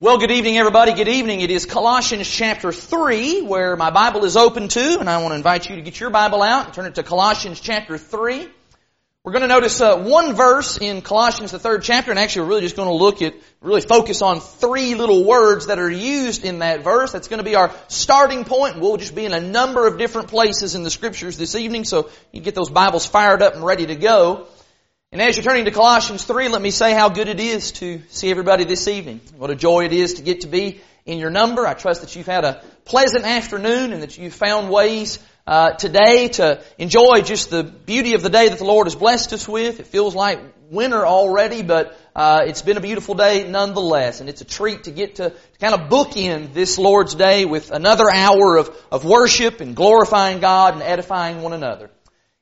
Well, good evening everybody. Good evening. It is Colossians chapter 3 where my Bible is open to and I want to invite you to get your Bible out and turn it to Colossians chapter 3. We're going to notice uh, one verse in Colossians the third chapter and actually we're really just going to look at, really focus on three little words that are used in that verse. That's going to be our starting point. We'll just be in a number of different places in the scriptures this evening so you get those Bibles fired up and ready to go. And as you're turning to Colossians 3, let me say how good it is to see everybody this evening. What a joy it is to get to be in your number. I trust that you've had a pleasant afternoon and that you've found ways uh, today to enjoy just the beauty of the day that the Lord has blessed us with. It feels like winter already, but uh, it's been a beautiful day nonetheless, and it's a treat to get to, to kind of bookend this Lord's Day with another hour of, of worship and glorifying God and edifying one another.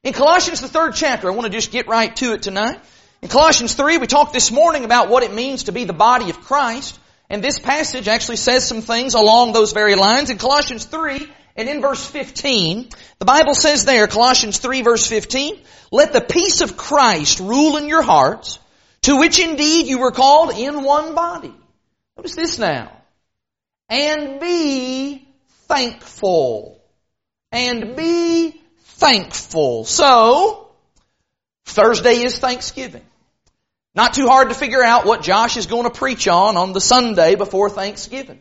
In Colossians, the third chapter, I want to just get right to it tonight. In Colossians 3, we talked this morning about what it means to be the body of Christ. And this passage actually says some things along those very lines. In Colossians 3 and in verse 15, the Bible says there, Colossians 3 verse 15, let the peace of Christ rule in your hearts, to which indeed you were called in one body. Notice this now. And be thankful. And be thankful. So, Thursday is Thanksgiving. Not too hard to figure out what Josh is going to preach on on the Sunday before Thanksgiving.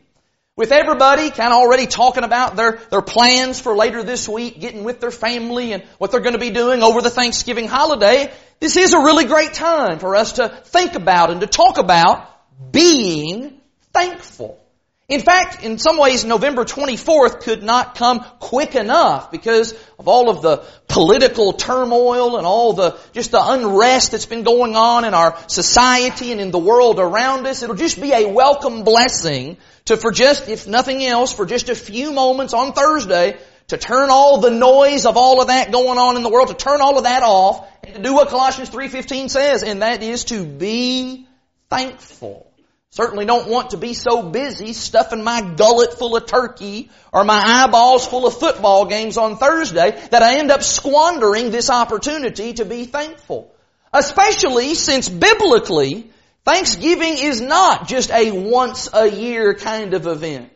With everybody kind of already talking about their, their plans for later this week, getting with their family and what they're going to be doing over the Thanksgiving holiday, this is a really great time for us to think about and to talk about being thankful. In fact, in some ways, November 24th could not come quick enough because of all of the political turmoil and all the, just the unrest that's been going on in our society and in the world around us. It'll just be a welcome blessing to, for just, if nothing else, for just a few moments on Thursday, to turn all the noise of all of that going on in the world, to turn all of that off, and to do what Colossians 3.15 says, and that is to be thankful. Certainly don't want to be so busy stuffing my gullet full of turkey or my eyeballs full of football games on Thursday that I end up squandering this opportunity to be thankful. Especially since biblically, Thanksgiving is not just a once a year kind of event.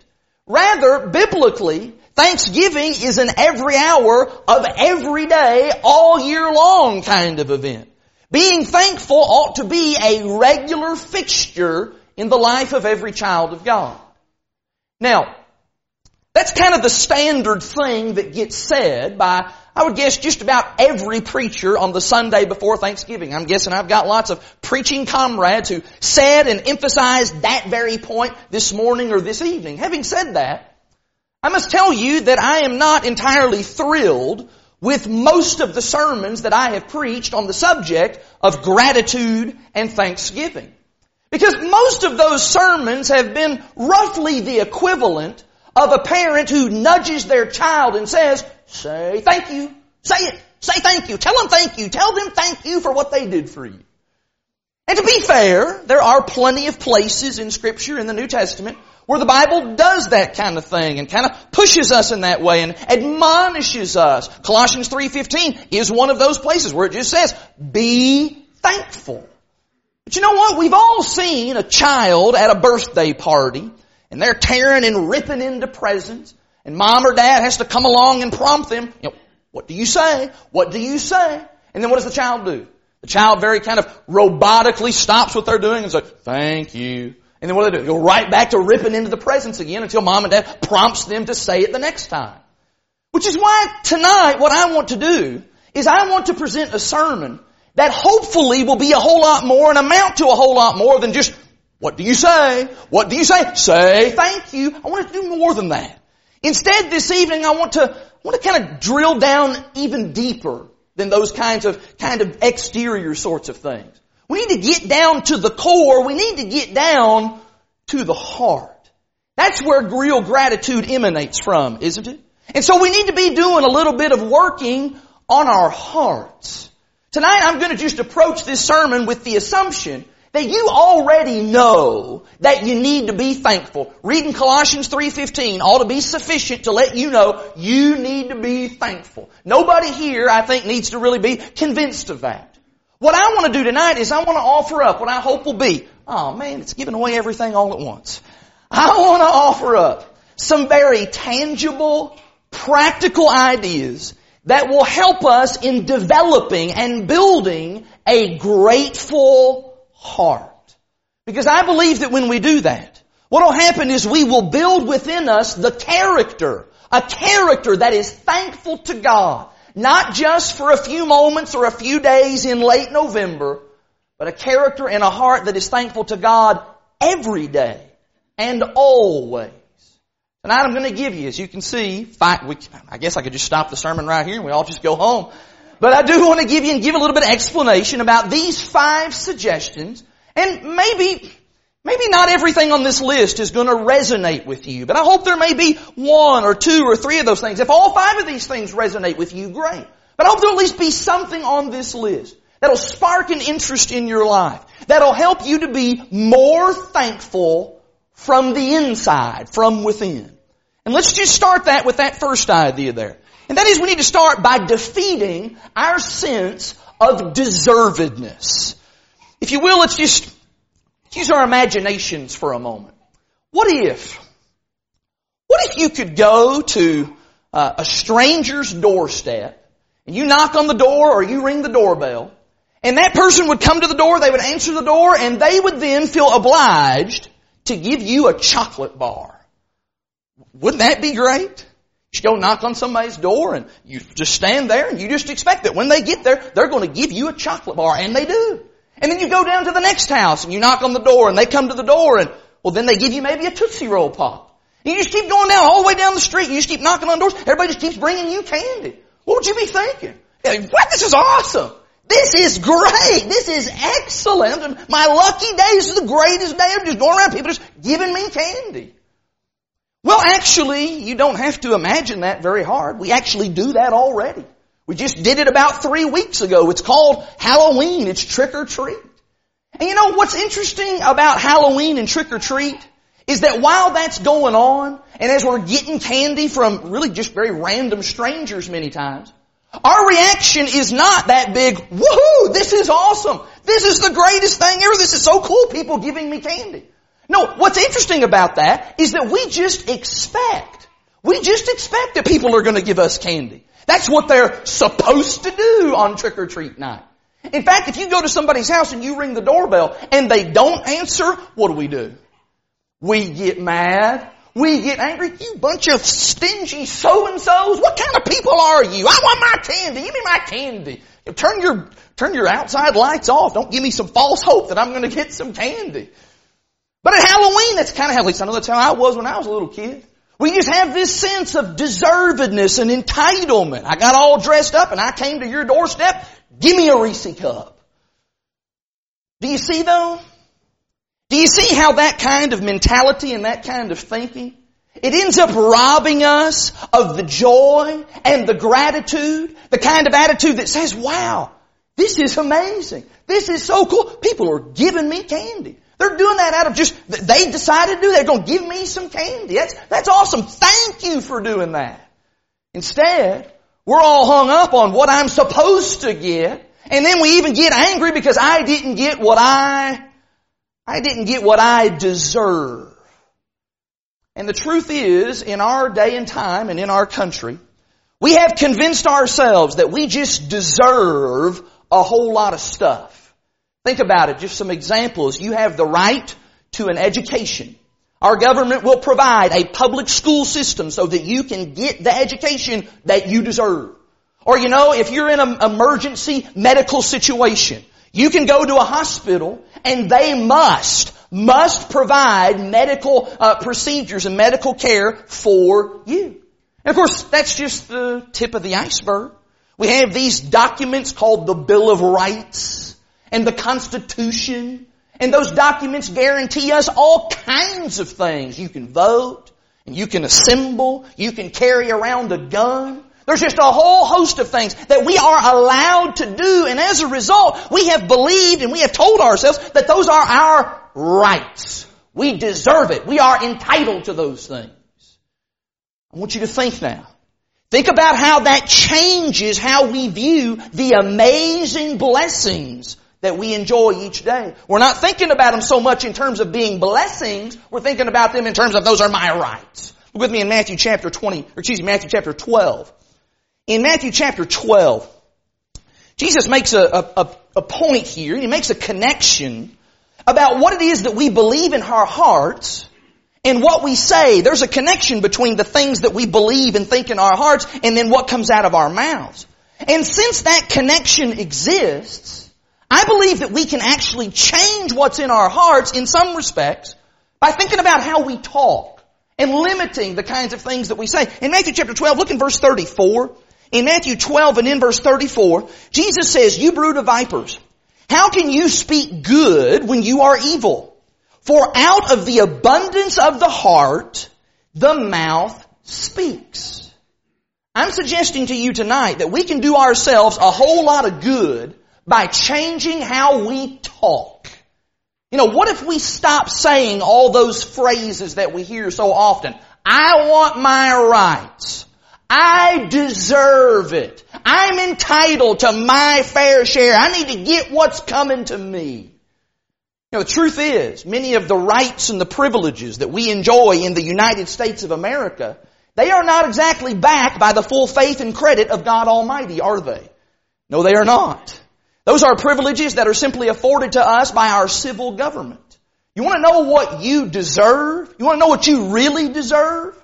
Rather, biblically, Thanksgiving is an every hour of every day, all year long kind of event. Being thankful ought to be a regular fixture in the life of every child of God. Now, that's kind of the standard thing that gets said by, I would guess, just about every preacher on the Sunday before Thanksgiving. I'm guessing I've got lots of preaching comrades who said and emphasized that very point this morning or this evening. Having said that, I must tell you that I am not entirely thrilled with most of the sermons that I have preached on the subject of gratitude and thanksgiving. Because most of those sermons have been roughly the equivalent of a parent who nudges their child and says, say thank you. Say it. Say thank you. Tell them thank you. Tell them thank you for what they did for you. And to be fair, there are plenty of places in scripture in the New Testament where the Bible does that kind of thing and kind of pushes us in that way and admonishes us. Colossians 3.15 is one of those places where it just says, be thankful. But you know what? We've all seen a child at a birthday party and they're tearing and ripping into presents and mom or dad has to come along and prompt them, you know, what do you say? What do you say? And then what does the child do? The child very kind of robotically stops what they're doing and says, thank you. And then what do they do? They Go right back to ripping into the presents again until mom and dad prompts them to say it the next time. Which is why tonight what I want to do is I want to present a sermon that hopefully will be a whole lot more and amount to a whole lot more than just, what do you say? What do you say? Say thank you. I want to do more than that. Instead, this evening, I want to, I want to kind of drill down even deeper than those kinds of, kind of exterior sorts of things. We need to get down to the core. We need to get down to the heart. That's where real gratitude emanates from, isn't it? And so we need to be doing a little bit of working on our hearts. Tonight I'm going to just approach this sermon with the assumption that you already know that you need to be thankful. Reading Colossians 3.15 ought to be sufficient to let you know you need to be thankful. Nobody here, I think, needs to really be convinced of that. What I want to do tonight is I want to offer up what I hope will be, oh man, it's giving away everything all at once. I want to offer up some very tangible, practical ideas that will help us in developing and building a grateful heart. Because I believe that when we do that, what will happen is we will build within us the character, a character that is thankful to God, not just for a few moments or a few days in late November, but a character and a heart that is thankful to God every day and always. Tonight I'm going to give you, as you can see, five, we, I guess I could just stop the sermon right here and we all just go home. But I do want to give you and give a little bit of explanation about these five suggestions. And maybe, maybe not everything on this list is going to resonate with you, but I hope there may be one or two or three of those things. If all five of these things resonate with you, great. But I hope there'll at least be something on this list that'll spark an interest in your life, that'll help you to be more thankful from the inside, from within. And let's just start that with that first idea there. And that is we need to start by defeating our sense of deservedness. If you will, let's just use our imaginations for a moment. What if, what if you could go to uh, a stranger's doorstep and you knock on the door or you ring the doorbell and that person would come to the door, they would answer the door, and they would then feel obliged to give you a chocolate bar. Wouldn't that be great? You go knock on somebody's door and you just stand there and you just expect that when they get there, they're going to give you a chocolate bar, and they do. And then you go down to the next house and you knock on the door and they come to the door and, well then they give you maybe a Tootsie Roll Pop. And you just keep going down all the way down the street and you just keep knocking on doors. Everybody just keeps bringing you candy. What would you be thinking? What? This is awesome. This is great. This is excellent. My lucky day This is the greatest day. I'm just going around people just giving me candy. Well, actually, you don't have to imagine that very hard. We actually do that already. We just did it about three weeks ago. It's called Halloween. It's trick or treat. And you know what's interesting about Halloween and trick or treat is that while that's going on, and as we're getting candy from really just very random strangers many times, our reaction is not that big, woohoo, this is awesome. This is the greatest thing ever. This is so cool. People giving me candy. No, what's interesting about that is that we just expect. We just expect that people are going to give us candy. That's what they're supposed to do on trick or treat night. In fact, if you go to somebody's house and you ring the doorbell and they don't answer, what do we do? We get mad. We get angry. You bunch of stingy so-and-sos. What kind of people are you? I want my candy. Give me my candy. Turn your, turn your outside lights off. Don't give me some false hope that I'm going to get some candy. But at Halloween, that's kind of how, at least I know that's how I was when I was a little kid. We just have this sense of deservedness and entitlement. I got all dressed up and I came to your doorstep. Give me a Reese cup. Do you see though? Do you see how that kind of mentality and that kind of thinking, it ends up robbing us of the joy and the gratitude, the kind of attitude that says, wow, this is amazing. This is so cool. People are giving me candy. They're doing that out of just, they decided to do. They're going to give me some candy. That's, that's awesome. Thank you for doing that. Instead, we're all hung up on what I'm supposed to get. And then we even get angry because I didn't get what I I didn't get what I deserve. And the truth is, in our day and time and in our country, we have convinced ourselves that we just deserve a whole lot of stuff. Think about it, just some examples. You have the right to an education. Our government will provide a public school system so that you can get the education that you deserve. Or you know, if you're in an emergency medical situation, you can go to a hospital and they must, must provide medical uh, procedures and medical care for you. And of course, that's just the tip of the iceberg. We have these documents called the Bill of Rights and the Constitution. And those documents guarantee us all kinds of things. You can vote, and you can assemble, you can carry around a gun. There's just a whole host of things that we are allowed to do and as a result, we have believed and we have told ourselves that those are our rights. We deserve it. We are entitled to those things. I want you to think now. Think about how that changes how we view the amazing blessings that we enjoy each day. We're not thinking about them so much in terms of being blessings. We're thinking about them in terms of those are my rights. Look with me in Matthew chapter 20, or excuse me, Matthew chapter 12. In Matthew chapter 12, Jesus makes a, a, a point here. He makes a connection about what it is that we believe in our hearts and what we say. There's a connection between the things that we believe and think in our hearts and then what comes out of our mouths. And since that connection exists, I believe that we can actually change what's in our hearts in some respects by thinking about how we talk and limiting the kinds of things that we say. In Matthew chapter 12, look in verse 34. In Matthew 12 and in verse 34, Jesus says, you brood of vipers, how can you speak good when you are evil? For out of the abundance of the heart, the mouth speaks. I'm suggesting to you tonight that we can do ourselves a whole lot of good by changing how we talk. You know, what if we stop saying all those phrases that we hear so often? I want my rights. I deserve it. I'm entitled to my fair share. I need to get what's coming to me. You know, the truth is, many of the rights and the privileges that we enjoy in the United States of America they are not exactly backed by the full faith and credit of God Almighty, are they? No, they are not. Those are privileges that are simply afforded to us by our civil government. You want to know what you deserve? You want to know what you really deserve?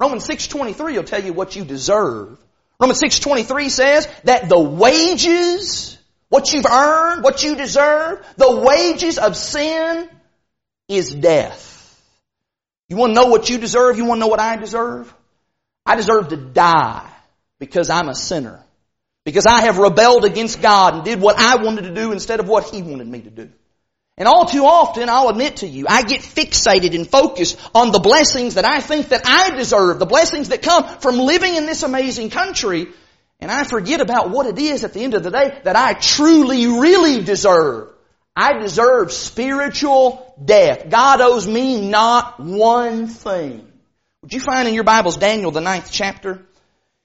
Romans 6.23 will tell you what you deserve. Romans 6.23 says that the wages, what you've earned, what you deserve, the wages of sin is death. You want to know what you deserve? You want to know what I deserve? I deserve to die because I'm a sinner. Because I have rebelled against God and did what I wanted to do instead of what He wanted me to do. And all too often, I'll admit to you, I get fixated and focused on the blessings that I think that I deserve, the blessings that come from living in this amazing country, and I forget about what it is at the end of the day that I truly, really deserve. I deserve spiritual death. God owes me not one thing. Would you find in your Bibles Daniel, the ninth chapter?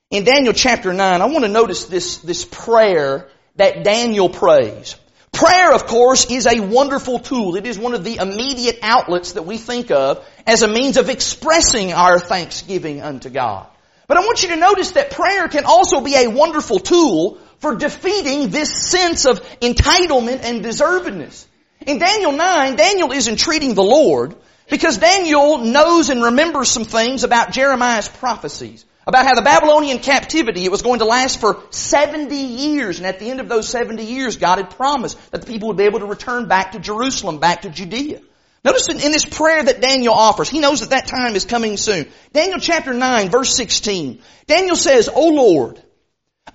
In Daniel chapter 9, I want to notice this, this prayer that Daniel prays. Prayer, of course, is a wonderful tool. It is one of the immediate outlets that we think of as a means of expressing our thanksgiving unto God. But I want you to notice that prayer can also be a wonderful tool for defeating this sense of entitlement and deservedness. In Daniel 9, Daniel is entreating the Lord because Daniel knows and remembers some things about Jeremiah's prophecies. About how the Babylonian captivity, it was going to last for 70 years. And at the end of those 70 years, God had promised that the people would be able to return back to Jerusalem, back to Judea. Notice in, this prayer that Daniel offers, he knows that that time is coming soon. Daniel chapter 9 verse 16. Daniel says, O Lord,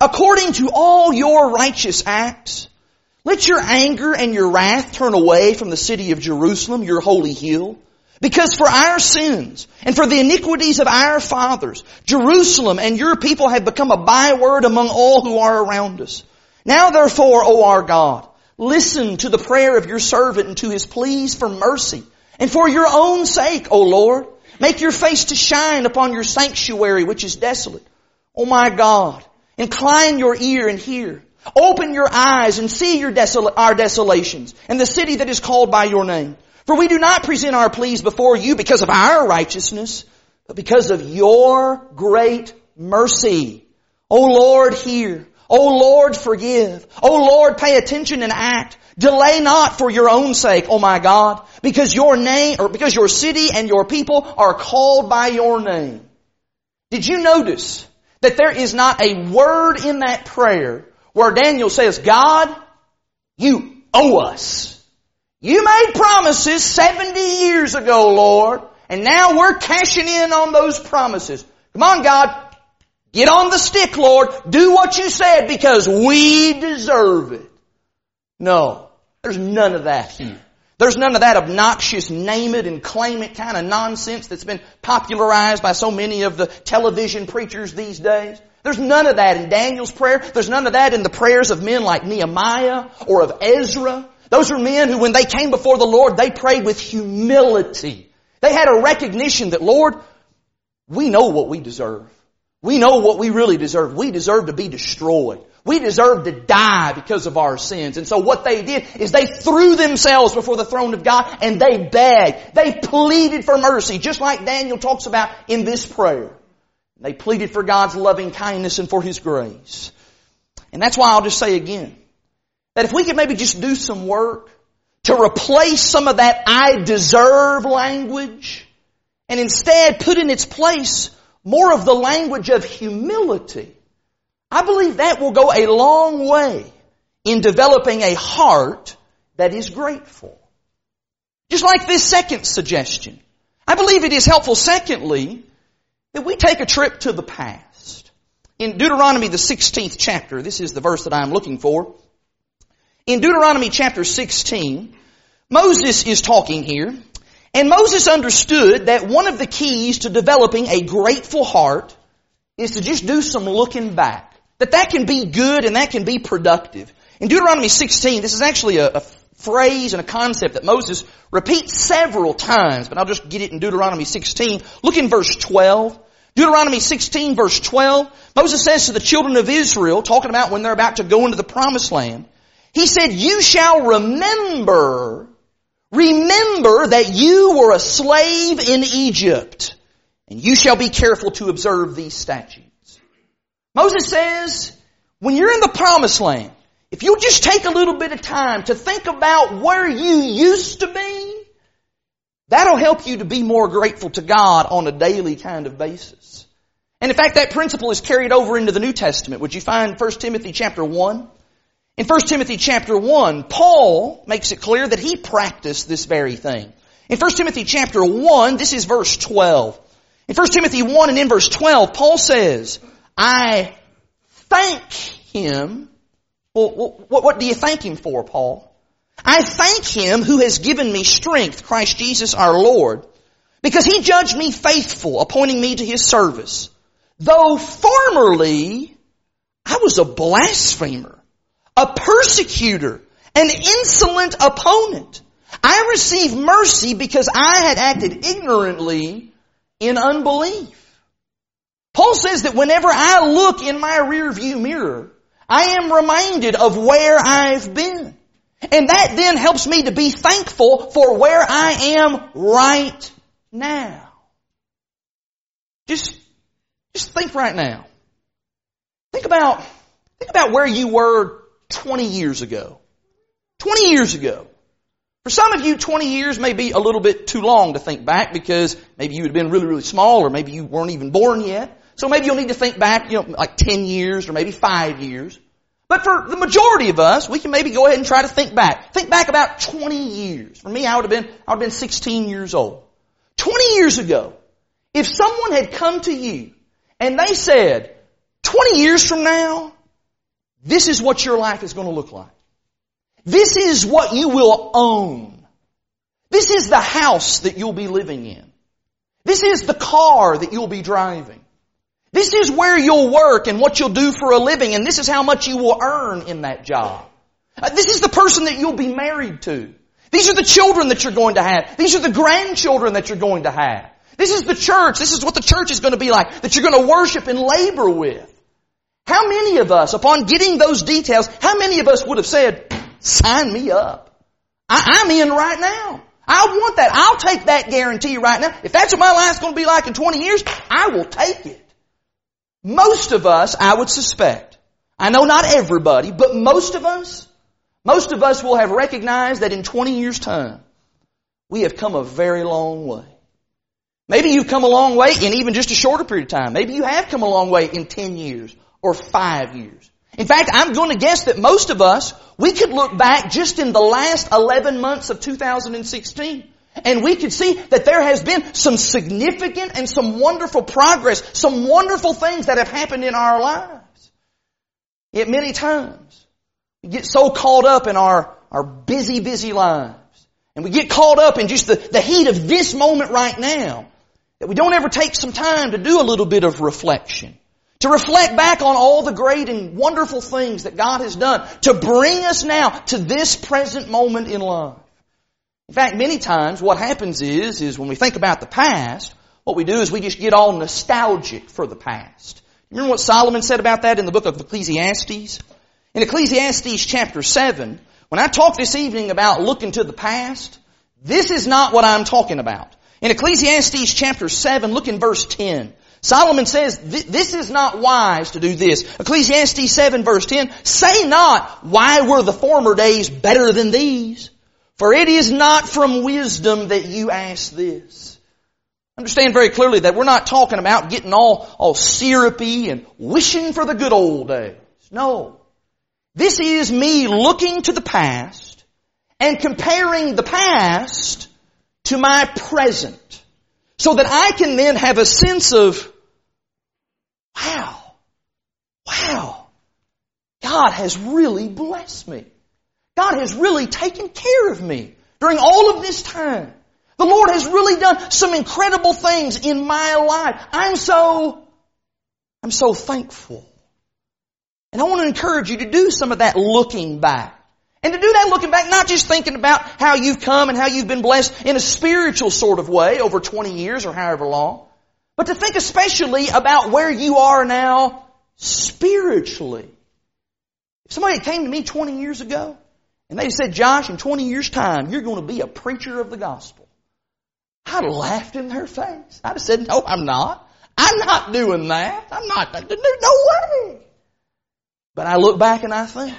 according to all your righteous acts, let your anger and your wrath turn away from the city of Jerusalem, your holy hill. Because for our sins and for the iniquities of our fathers, Jerusalem and your people have become a byword among all who are around us. Now therefore, O our God, listen to the prayer of your servant and to his pleas for mercy. And for your own sake, O Lord, make your face to shine upon your sanctuary which is desolate. O my God, incline your ear and hear. Open your eyes and see your desol- our desolations and the city that is called by your name. For we do not present our pleas before you because of our righteousness, but because of your great mercy. O Lord, hear. O Lord, forgive. O Lord, pay attention and act. Delay not for your own sake, O my God, because your name, or because your city and your people are called by your name. Did you notice that there is not a word in that prayer where Daniel says, God, you owe us. You made promises 70 years ago, Lord, and now we're cashing in on those promises. Come on, God. Get on the stick, Lord. Do what you said because we deserve it. No. There's none of that here. There's none of that obnoxious name it and claim it kind of nonsense that's been popularized by so many of the television preachers these days. There's none of that in Daniel's prayer. There's none of that in the prayers of men like Nehemiah or of Ezra. Those were men who when they came before the Lord, they prayed with humility. They had a recognition that, Lord, we know what we deserve. We know what we really deserve. We deserve to be destroyed. We deserve to die because of our sins. And so what they did is they threw themselves before the throne of God and they begged. They pleaded for mercy, just like Daniel talks about in this prayer. They pleaded for God's loving kindness and for His grace. And that's why I'll just say again, that if we could maybe just do some work to replace some of that I deserve language and instead put in its place more of the language of humility, I believe that will go a long way in developing a heart that is grateful. Just like this second suggestion. I believe it is helpful, secondly, that we take a trip to the past. In Deuteronomy, the 16th chapter, this is the verse that I'm looking for. In Deuteronomy chapter 16, Moses is talking here, and Moses understood that one of the keys to developing a grateful heart is to just do some looking back. That that can be good and that can be productive. In Deuteronomy 16, this is actually a, a phrase and a concept that Moses repeats several times, but I'll just get it in Deuteronomy 16. Look in verse 12. Deuteronomy 16 verse 12, Moses says to the children of Israel, talking about when they're about to go into the promised land, he said, you shall remember, remember that you were a slave in Egypt, and you shall be careful to observe these statutes. Moses says, when you're in the promised land, if you just take a little bit of time to think about where you used to be, that'll help you to be more grateful to God on a daily kind of basis. And in fact, that principle is carried over into the New Testament. Would you find 1 Timothy chapter 1? In 1 Timothy chapter 1, Paul makes it clear that he practiced this very thing. In 1 Timothy chapter 1, this is verse 12. In 1 Timothy 1 and in verse 12, Paul says, I thank him well, what, what do you thank Him for, Paul? I thank Him who has given me strength, Christ Jesus our Lord, because He judged me faithful, appointing me to His service. Though formerly I was a blasphemer, a persecutor, an insolent opponent. I received mercy because I had acted ignorantly in unbelief. Paul says that whenever I look in my rear view mirror, I am reminded of where I've been. And that then helps me to be thankful for where I am right now. Just, just think right now. Think about, think about where you were 20 years ago. 20 years ago. For some of you, 20 years may be a little bit too long to think back because maybe you had been really, really small or maybe you weren't even born yet. So maybe you'll need to think back, you know, like 10 years or maybe 5 years. But for the majority of us, we can maybe go ahead and try to think back. Think back about 20 years. For me, I would have been, I would have been 16 years old. 20 years ago, if someone had come to you and they said, 20 years from now, this is what your life is going to look like. This is what you will own. This is the house that you'll be living in. This is the car that you'll be driving. This is where you'll work and what you'll do for a living and this is how much you will earn in that job. Uh, this is the person that you'll be married to. These are the children that you're going to have. These are the grandchildren that you're going to have. This is the church. This is what the church is going to be like that you're going to worship and labor with. How many of us, upon getting those details, how many of us would have said, sign me up? I, I'm in right now. I want that. I'll take that guarantee right now. If that's what my life's going to be like in 20 years, I will take it. Most of us, I would suspect, I know not everybody, but most of us, most of us will have recognized that in 20 years time, we have come a very long way. Maybe you've come a long way in even just a shorter period of time. Maybe you have come a long way in 10 years or 5 years. In fact, I'm going to guess that most of us, we could look back just in the last 11 months of 2016 and we could see that there has been some significant and some wonderful progress, some wonderful things that have happened in our lives. Yet many times, we get so caught up in our, our busy, busy lives. And we get caught up in just the, the heat of this moment right now that we don't ever take some time to do a little bit of reflection. To reflect back on all the great and wonderful things that God has done to bring us now to this present moment in life. In fact, many times what happens is, is when we think about the past, what we do is we just get all nostalgic for the past. Remember what Solomon said about that in the book of Ecclesiastes? In Ecclesiastes chapter 7, when I talk this evening about looking to the past, this is not what I'm talking about. In Ecclesiastes chapter 7, look in verse 10. Solomon says, this is not wise to do this. Ecclesiastes 7 verse 10, say not, why were the former days better than these? For it is not from wisdom that you ask this. Understand very clearly that we're not talking about getting all, all syrupy and wishing for the good old days. No. This is me looking to the past and comparing the past to my present so that I can then have a sense of, wow, wow, God has really blessed me. God has really taken care of me during all of this time. The Lord has really done some incredible things in my life. I'm so, I'm so thankful. And I want to encourage you to do some of that looking back. And to do that looking back, not just thinking about how you've come and how you've been blessed in a spiritual sort of way over 20 years or however long, but to think especially about where you are now spiritually. If somebody came to me 20 years ago and they said, Josh, in 20 years time, you're going to be a preacher of the gospel. I'd have laughed in their face. I'd have said, no, I'm not. I'm not doing that. I'm not, no way. But I look back and I think,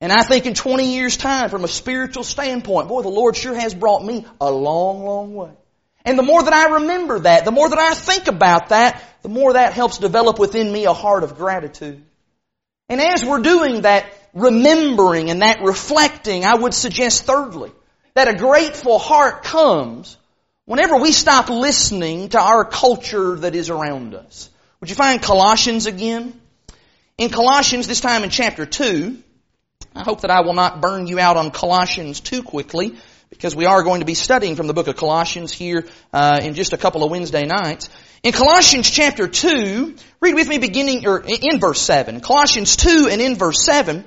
and I think in 20 years time, from a spiritual standpoint, boy, the Lord sure has brought me a long, long way. And the more that I remember that, the more that I think about that, the more that helps develop within me a heart of gratitude. And as we're doing that remembering and that reflecting, I would suggest thirdly, that a grateful heart comes whenever we stop listening to our culture that is around us. Would you find Colossians again? In Colossians, this time in chapter 2, I hope that I will not burn you out on Colossians too quickly because we are going to be studying from the book of Colossians here uh, in just a couple of Wednesday nights. In Colossians chapter 2, read with me beginning or in verse 7. Colossians 2 and in verse 7,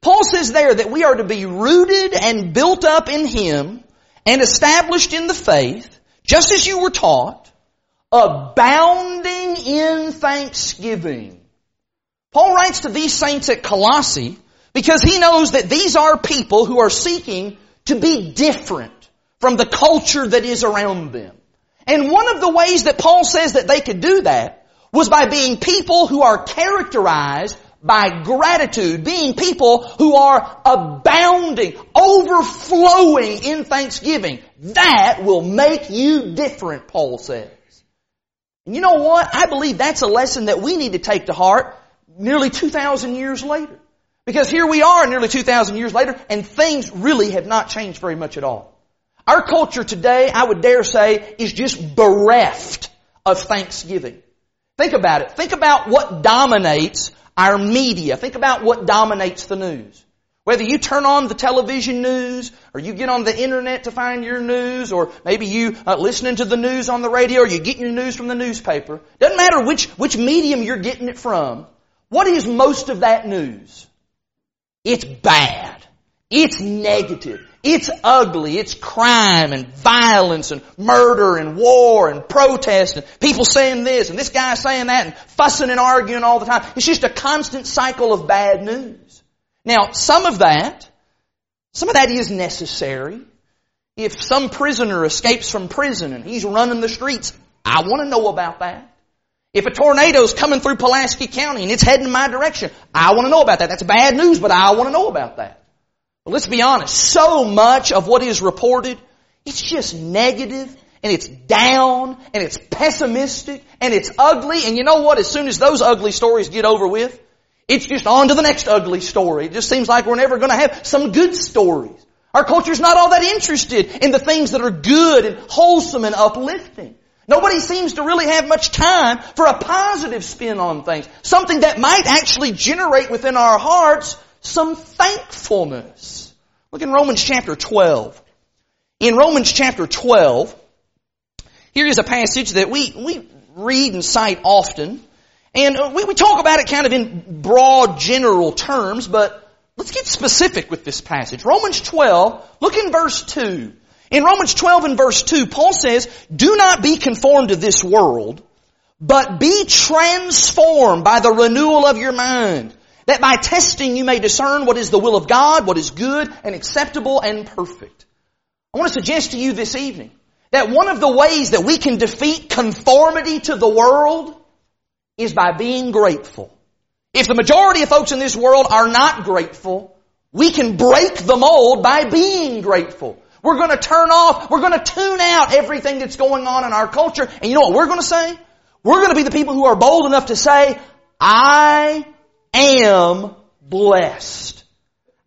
Paul says there that we are to be rooted and built up in him and established in the faith, just as you were taught, abounding in thanksgiving. Paul writes to these saints at Colossae because he knows that these are people who are seeking to be different from the culture that is around them. And one of the ways that Paul says that they could do that was by being people who are characterized by gratitude, being people who are abounding, overflowing in thanksgiving. That will make you different, Paul says. And you know what? I believe that's a lesson that we need to take to heart nearly 2,000 years later. Because here we are nearly 2,000 years later and things really have not changed very much at all. Our culture today, I would dare say, is just bereft of thanksgiving. Think about it. Think about what dominates our media. Think about what dominates the news. Whether you turn on the television news, or you get on the internet to find your news, or maybe you uh, listening to the news on the radio, or you get your news from the newspaper. Doesn't matter which, which medium you're getting it from. What is most of that news? It's bad. It's negative. It's ugly. It's crime and violence and murder and war and protest and people saying this and this guy saying that and fussing and arguing all the time. It's just a constant cycle of bad news. Now, some of that, some of that is necessary. If some prisoner escapes from prison and he's running the streets, I want to know about that. If a tornado's coming through Pulaski County and it's heading my direction, I want to know about that. That's bad news, but I want to know about that. But let's be honest, so much of what is reported, it's just negative and it's down and it's pessimistic and it's ugly. And you know what? As soon as those ugly stories get over with, it's just on to the next ugly story. It just seems like we're never going to have some good stories. Our culture's not all that interested in the things that are good and wholesome and uplifting. Nobody seems to really have much time for a positive spin on things. Something that might actually generate within our hearts some thankfulness. Look in Romans chapter 12. In Romans chapter 12, here is a passage that we, we read and cite often. And uh, we, we talk about it kind of in broad general terms, but let's get specific with this passage. Romans 12, look in verse 2. In Romans 12 and verse 2, Paul says, Do not be conformed to this world, but be transformed by the renewal of your mind, that by testing you may discern what is the will of God, what is good and acceptable and perfect. I want to suggest to you this evening that one of the ways that we can defeat conformity to the world is by being grateful. If the majority of folks in this world are not grateful, we can break the mold by being grateful. We're going to turn off, we're going to tune out everything that's going on in our culture. And you know what we're going to say? We're going to be the people who are bold enough to say, I am blessed.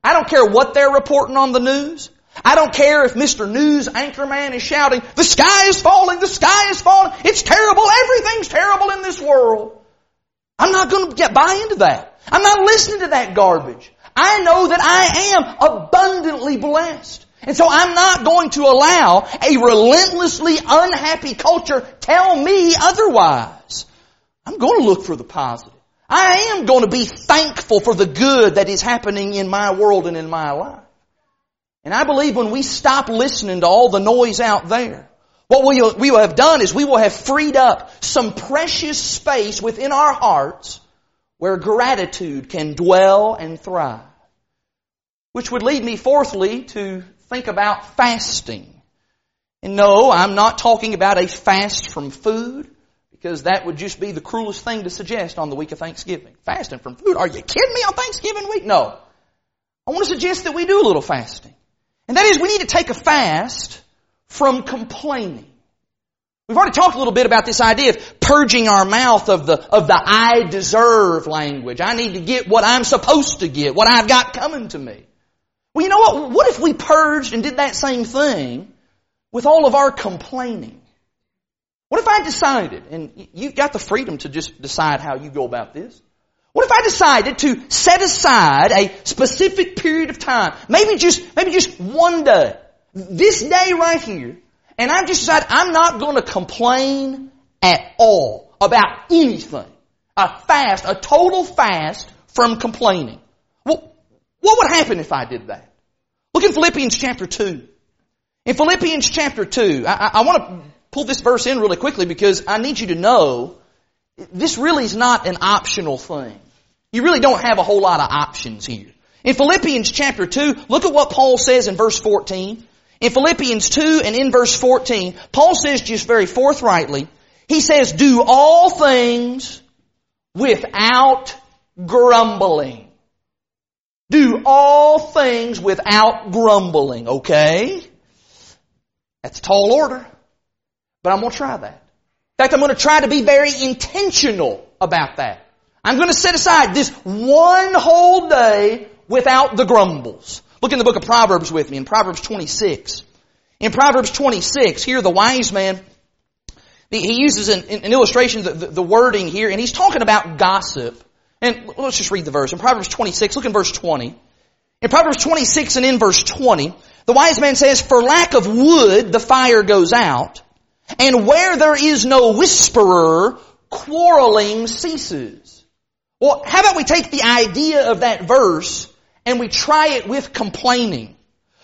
I don't care what they're reporting on the news. I don't care if Mr. News Anchorman is shouting, the sky is falling, the sky is falling, it's terrible, everything's terrible in this world. I'm not going to get buy into that. I'm not listening to that garbage. I know that I am abundantly blessed. And so I'm not going to allow a relentlessly unhappy culture tell me otherwise. I'm going to look for the positive. I am going to be thankful for the good that is happening in my world and in my life. And I believe when we stop listening to all the noise out there, what we will, we will have done is we will have freed up some precious space within our hearts where gratitude can dwell and thrive. Which would lead me fourthly to think about fasting. And no, I'm not talking about a fast from food because that would just be the cruelest thing to suggest on the week of Thanksgiving. Fasting from food? Are you kidding me on Thanksgiving week? No. I want to suggest that we do a little fasting. And that is we need to take a fast from complaining. We've already talked a little bit about this idea of purging our mouth of the, of the I deserve language. I need to get what I'm supposed to get, what I've got coming to me. Well, you know what? What if we purged and did that same thing with all of our complaining? What if I decided, and you've got the freedom to just decide how you go about this. What if I decided to set aside a specific period of time, maybe just, maybe just one day, this day right here, and I've just decided I'm not going to complain at all about anything. A fast, a total fast from complaining. What would happen if I did that? Look in Philippians chapter 2. In Philippians chapter 2, I, I, I want to pull this verse in really quickly because I need you to know this really is not an optional thing. You really don't have a whole lot of options here. In Philippians chapter 2, look at what Paul says in verse 14. In Philippians 2 and in verse 14, Paul says just very forthrightly, he says, do all things without grumbling. Do all things without grumbling, okay? That's a tall order. But I'm going to try that. In fact, I'm going to try to be very intentional about that. I'm going to set aside this one whole day without the grumbles. Look in the book of Proverbs with me, in Proverbs 26. In Proverbs 26, here the wise man, he uses an, an illustration, the, the, the, wording here, and he's talking about gossip. And let's just read the verse. In Proverbs 26, look in verse 20. In Proverbs 26 and in verse 20, the wise man says, For lack of wood, the fire goes out, and where there is no whisperer, quarreling ceases. Well, how about we take the idea of that verse and we try it with complaining?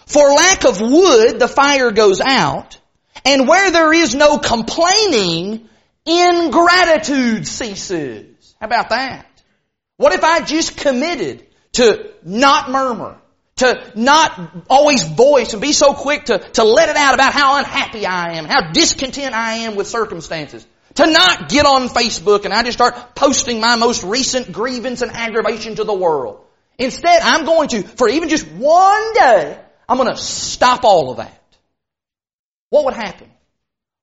For lack of wood, the fire goes out, and where there is no complaining, ingratitude ceases. How about that? What if I just committed to not murmur, to not always voice and be so quick to, to let it out about how unhappy I am, how discontent I am with circumstances? To not get on Facebook and I just start posting my most recent grievance and aggravation to the world. Instead, I'm going to, for even just one day, I'm going to stop all of that. What would happen?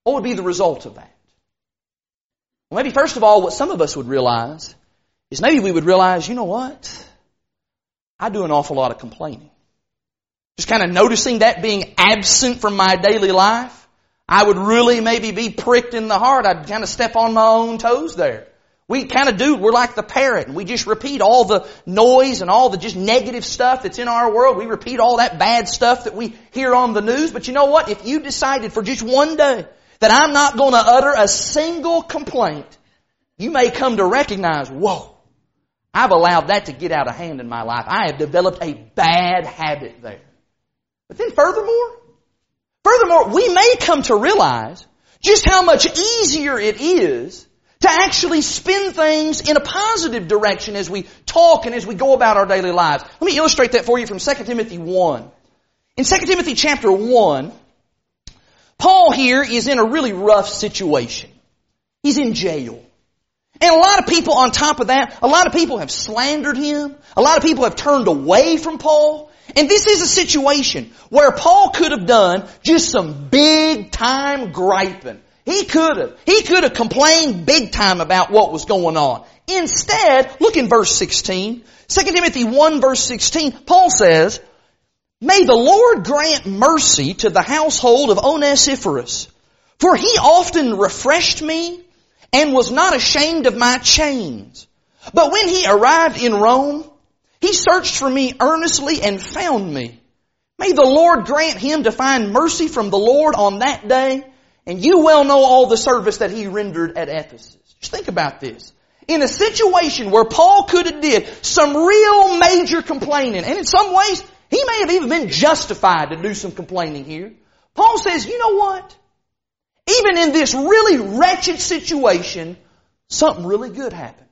What would be the result of that? Well, maybe first of all, what some of us would realize is maybe we would realize, you know what? I do an awful lot of complaining. Just kind of noticing that being absent from my daily life. I would really maybe be pricked in the heart. I'd kind of step on my own toes there. We kind of do. We're like the parrot and we just repeat all the noise and all the just negative stuff that's in our world. We repeat all that bad stuff that we hear on the news. But you know what? If you decided for just one day that I'm not going to utter a single complaint, you may come to recognize, whoa, I've allowed that to get out of hand in my life. I have developed a bad habit there. But then furthermore, furthermore, we may come to realize just how much easier it is to actually spin things in a positive direction as we talk and as we go about our daily lives. Let me illustrate that for you from 2 Timothy 1. In 2 Timothy chapter 1, Paul here is in a really rough situation. He's in jail. And a lot of people on top of that, a lot of people have slandered him. A lot of people have turned away from Paul. And this is a situation where Paul could have done just some big time griping. He could have. He could have complained big time about what was going on. Instead, look in verse 16. 2 Timothy 1 verse 16, Paul says, May the Lord grant mercy to the household of Onesiphorus, for he often refreshed me and was not ashamed of my chains. But when he arrived in Rome, he searched for me earnestly and found me. May the Lord grant him to find mercy from the Lord on that day. And you well know all the service that he rendered at Ephesus. Just think about this. In a situation where Paul could have did some real major complaining, and in some ways, he may have even been justified to do some complaining here. Paul says, you know what? Even in this really wretched situation, something really good happened.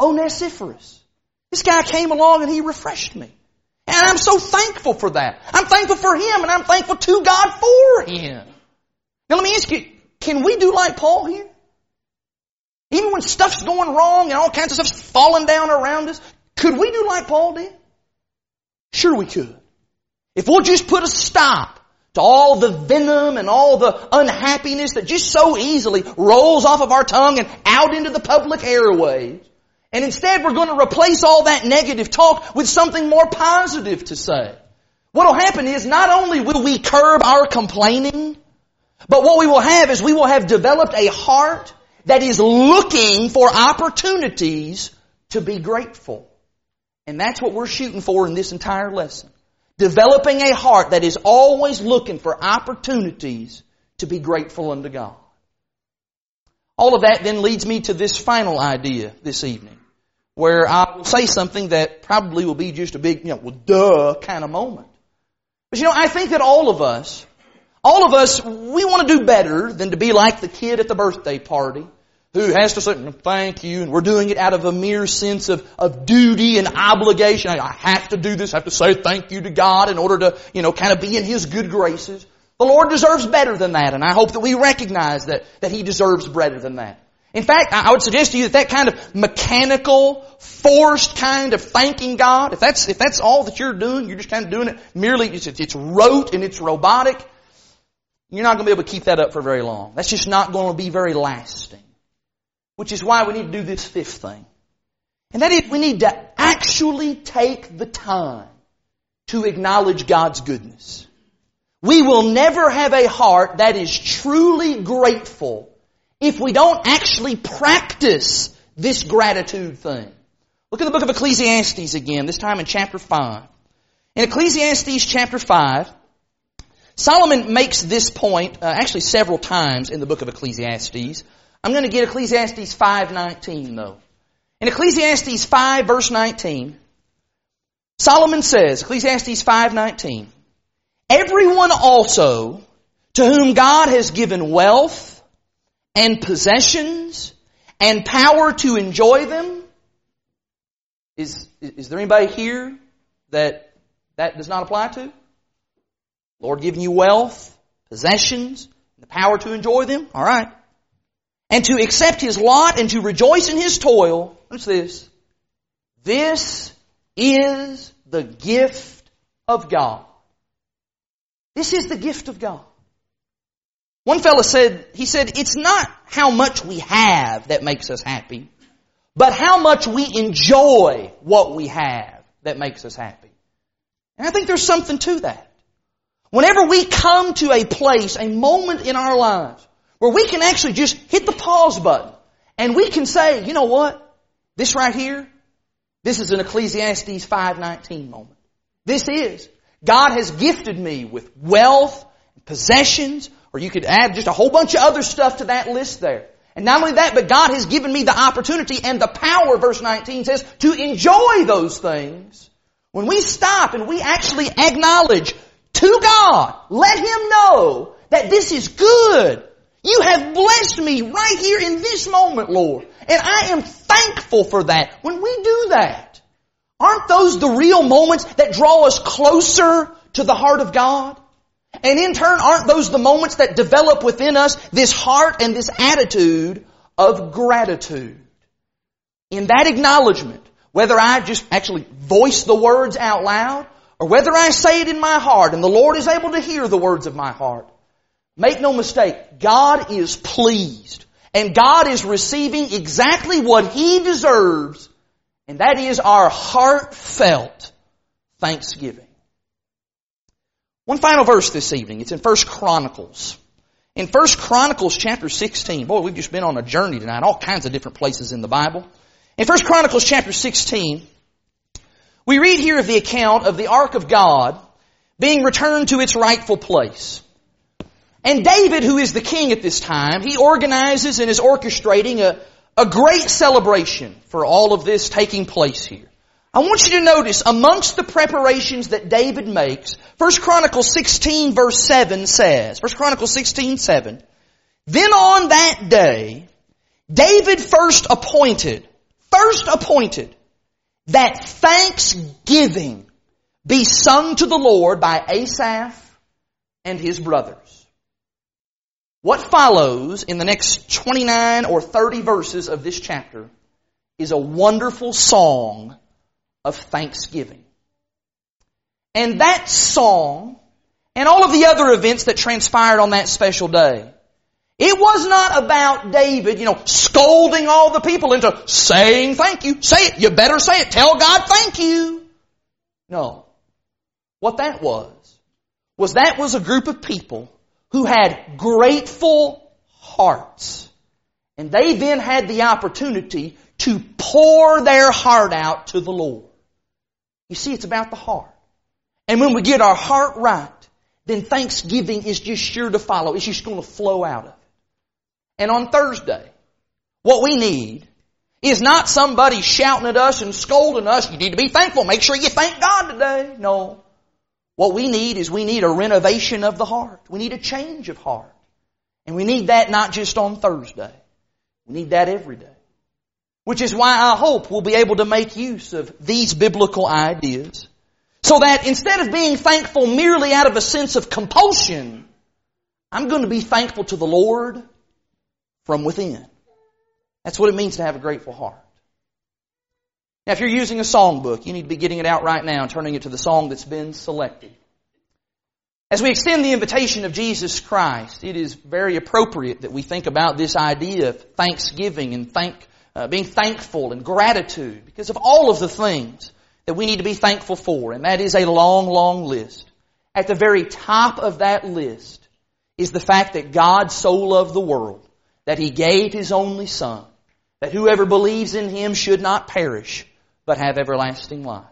Onesiphorus. This guy came along and he refreshed me. And I'm so thankful for that. I'm thankful for him and I'm thankful to God for him. Now let me ask you, can we do like Paul here? Even when stuff's going wrong and all kinds of stuff's falling down around us, could we do like Paul did? Sure we could. If we'll just put a stop to all the venom and all the unhappiness that just so easily rolls off of our tongue and out into the public airways. And instead we're going to replace all that negative talk with something more positive to say. What'll happen is not only will we curb our complaining, but what we will have is we will have developed a heart that is looking for opportunities to be grateful. And that's what we're shooting for in this entire lesson. Developing a heart that is always looking for opportunities to be grateful unto God. All of that then leads me to this final idea this evening, where I will say something that probably will be just a big, you know, well, duh kind of moment. But you know, I think that all of us, all of us, we want to do better than to be like the kid at the birthday party who has to say thank you, and we're doing it out of a mere sense of, of duty and obligation. I have to do this, I have to say thank you to God in order to, you know, kind of be in His good graces. The Lord deserves better than that, and I hope that we recognize that, that He deserves better than that. In fact, I would suggest to you that that kind of mechanical, forced kind of thanking God, if that's, if that's all that you're doing, you're just kind of doing it merely, it's, it's rote and it's robotic, you're not going to be able to keep that up for very long. That's just not going to be very lasting. Which is why we need to do this fifth thing. And that is we need to actually take the time to acknowledge God's goodness. We will never have a heart that is truly grateful if we don't actually practice this gratitude thing. Look at the book of Ecclesiastes again, this time in chapter 5. In Ecclesiastes chapter 5, Solomon makes this point, uh, actually several times in the book of Ecclesiastes, I'm going to get Ecclesiastes 5:19 though. In Ecclesiastes 5 verse 19, Solomon says, Ecclesiastes 5:19, Everyone also to whom God has given wealth and possessions and power to enjoy them is is there anybody here that that does not apply to? Lord giving you wealth, possessions, and the power to enjoy them? All right and to accept his lot and to rejoice in his toil. What's this? This is the gift of God. This is the gift of God. One fellow said, he said, it's not how much we have that makes us happy, but how much we enjoy what we have that makes us happy. And I think there's something to that. Whenever we come to a place, a moment in our lives, where we can actually just hit the pause button and we can say, you know what? This right here, this is an Ecclesiastes 519 moment. This is. God has gifted me with wealth, possessions, or you could add just a whole bunch of other stuff to that list there. And not only that, but God has given me the opportunity and the power, verse 19 says, to enjoy those things. When we stop and we actually acknowledge to God, let Him know that this is good. You have blessed me right here in this moment, Lord. And I am thankful for that. When we do that, aren't those the real moments that draw us closer to the heart of God? And in turn, aren't those the moments that develop within us this heart and this attitude of gratitude? In that acknowledgement, whether I just actually voice the words out loud, or whether I say it in my heart and the Lord is able to hear the words of my heart, make no mistake, God is pleased. And God is receiving exactly what He deserves, and that is our heartfelt thanksgiving. One final verse this evening. It's in 1 Chronicles. In 1 Chronicles chapter 16, boy, we've just been on a journey tonight, all kinds of different places in the Bible. In 1 Chronicles chapter 16, we read here of the account of the Ark of God being returned to its rightful place. And David, who is the king at this time, he organizes and is orchestrating a, a great celebration for all of this taking place here. I want you to notice amongst the preparations that David makes, 1 Chronicles 16 verse 7 says, 1 Chronicles 16, 7, Then on that day, David first appointed, first appointed, that thanksgiving be sung to the Lord by Asaph and his brothers. What follows in the next 29 or 30 verses of this chapter is a wonderful song of thanksgiving. And that song and all of the other events that transpired on that special day, it was not about David, you know, scolding all the people into saying thank you. Say it. You better say it. Tell God thank you. No. What that was, was that was a group of people who had grateful hearts. And they then had the opportunity to pour their heart out to the Lord. You see, it's about the heart. And when we get our heart right, then thanksgiving is just sure to follow. It's just going to flow out of it. And on Thursday, what we need is not somebody shouting at us and scolding us. You need to be thankful. Make sure you thank God today. No. What we need is we need a renovation of the heart. We need a change of heart. And we need that not just on Thursday. We need that every day. Which is why I hope we'll be able to make use of these biblical ideas. So that instead of being thankful merely out of a sense of compulsion, I'm going to be thankful to the Lord from within. That's what it means to have a grateful heart. Now, if you're using a songbook, you need to be getting it out right now and turning it to the song that's been selected. As we extend the invitation of Jesus Christ, it is very appropriate that we think about this idea of thanksgiving and thank, uh, being thankful and gratitude because of all of the things that we need to be thankful for. And that is a long, long list. At the very top of that list is the fact that God so loved the world that He gave His only Son, that whoever believes in Him should not perish, but have everlasting life.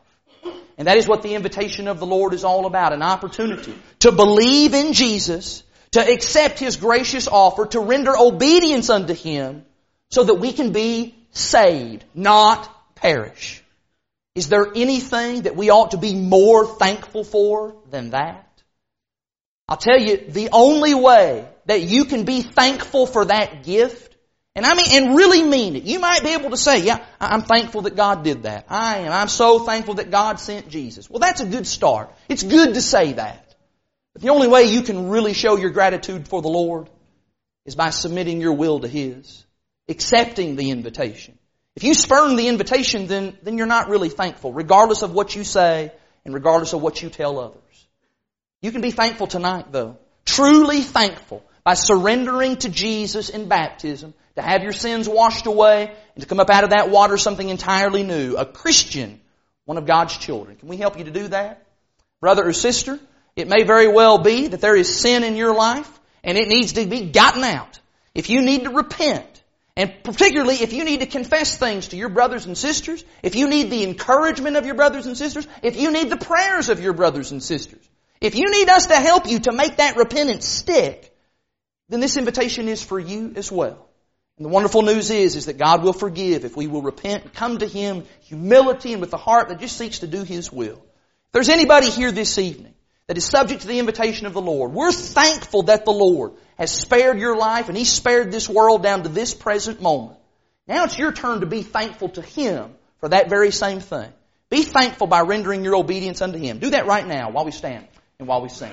And that is what the invitation of the Lord is all about, an opportunity to believe in Jesus, to accept His gracious offer, to render obedience unto Him, so that we can be saved, not perish. Is there anything that we ought to be more thankful for than that? I'll tell you, the only way that you can be thankful for that gift, and I mean, and really mean it. You might be able to say, yeah, I'm thankful that God did that. I am. I'm so thankful that God sent Jesus. Well, that's a good start. It's good to say that. But the only way you can really show your gratitude for the Lord is by submitting your will to His accepting the invitation. If you spurn the invitation, then, then you're not really thankful, regardless of what you say and regardless of what you tell others. You can be thankful tonight, though. Truly thankful by surrendering to Jesus in baptism, to have your sins washed away, and to come up out of that water something entirely new. A Christian, one of God's children. Can we help you to do that? Brother or sister, it may very well be that there is sin in your life, and it needs to be gotten out. If you need to repent, and particularly if you need to confess things to your brothers and sisters, if you need the encouragement of your brothers and sisters, if you need the prayers of your brothers and sisters, if you need us to help you to make that repentance stick, then this invitation is for you as well. And the wonderful news is, is that God will forgive if we will repent and come to Him, humility and with a heart that just seeks to do His will. If there's anybody here this evening that is subject to the invitation of the Lord, we're thankful that the Lord has spared your life and He spared this world down to this present moment. Now it's your turn to be thankful to Him for that very same thing. Be thankful by rendering your obedience unto Him. Do that right now while we stand and while we sing.